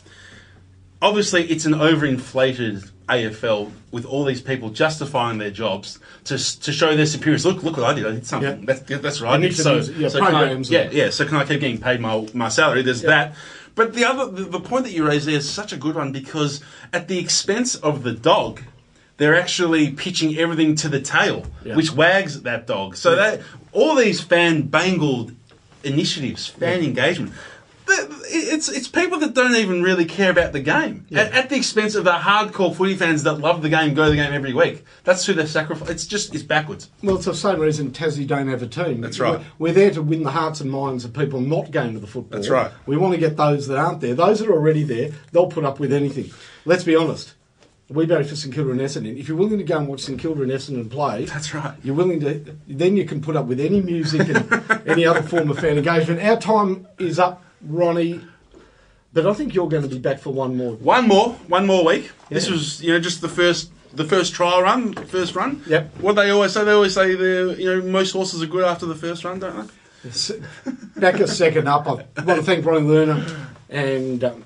Obviously, it's an overinflated AFL with all these people justifying their jobs to to show their superiors. Look, look what I did! I did something. Yeah. That's that's right. So, yeah, so can I, yeah, yeah. So can I keep getting paid my my salary? There's that. But the other the, the point that you raise there is such a good one because at the expense of the dog. They're actually pitching everything to the tail, Yeah. which wags that dog. So that all these fan bangled initiatives, fan engagement. The- It's it's people that don't even really care about the game at, at the expense of the hardcore footy fans that love the game, go to the game every week. That's who they sacrifice. It's just it's backwards. Well, it's the same reason Tassie don't have a team. That's right. We're, we're there to win the hearts and minds of people not going to the football. That's right. We want to get those that aren't there. Those that are already there, they'll put up with anything. Let's be honest. We voted for St Kilda and Essendon. If you're willing to go and watch St Kilda and Essendon play, That's right. You're willing to, then you can put up with any music and any other form of fan engagement. Our time is up, Ronnie, but I think you're going to be back for one more. One more, one more week. This was you know just the first the first trial run, first run. Yep. What they always say, they always say the you know most horses are good after the first run, don't they? Back a second up. I want to thank Ronnie Lerner and um,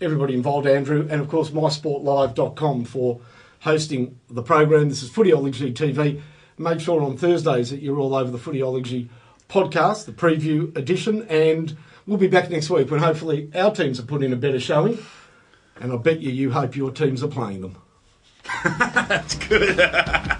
everybody involved, Andrew, and of course mysportlive.com for hosting the program. This is Footyology TV. Make sure on Thursdays that you're all over the Footyology podcast, the preview edition, and we'll be back next week when hopefully our teams are putting in a better showing. And I bet you you hope your teams are playing them. That's good.